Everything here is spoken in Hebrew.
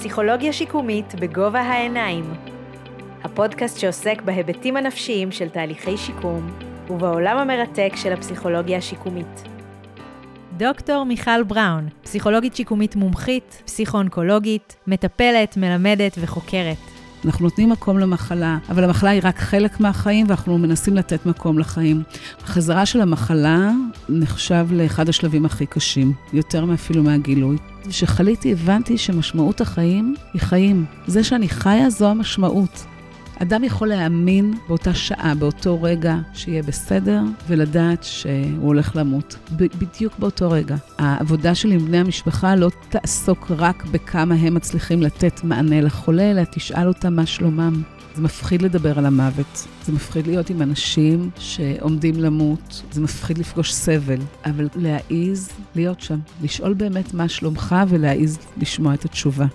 פסיכולוגיה שיקומית בגובה העיניים. הפודקאסט שעוסק בהיבטים הנפשיים של תהליכי שיקום ובעולם המרתק של הפסיכולוגיה השיקומית. דוקטור מיכל בראון, פסיכולוגית שיקומית מומחית, פסיכו-אונקולוגית, מטפלת, מלמדת וחוקרת. אנחנו נותנים מקום למחלה, אבל המחלה היא רק חלק מהחיים ואנחנו מנסים לתת מקום לחיים. החזרה של המחלה נחשב לאחד השלבים הכי קשים, יותר מאפילו מהגילוי. כשחליתי הבנתי שמשמעות החיים היא חיים. זה שאני חיה זו המשמעות. אדם יכול להאמין באותה שעה, באותו רגע, שיהיה בסדר, ולדעת שהוא הולך למות. בדיוק באותו רגע. העבודה שלי עם בני המשפחה לא תעסוק רק בכמה הם מצליחים לתת מענה לחולה, אלא תשאל אותם מה שלומם. זה מפחיד לדבר על המוות, זה מפחיד להיות עם אנשים שעומדים למות, זה מפחיד לפגוש סבל, אבל להעיז להיות שם, לשאול באמת מה שלומך ולהעיז לשמוע את התשובה.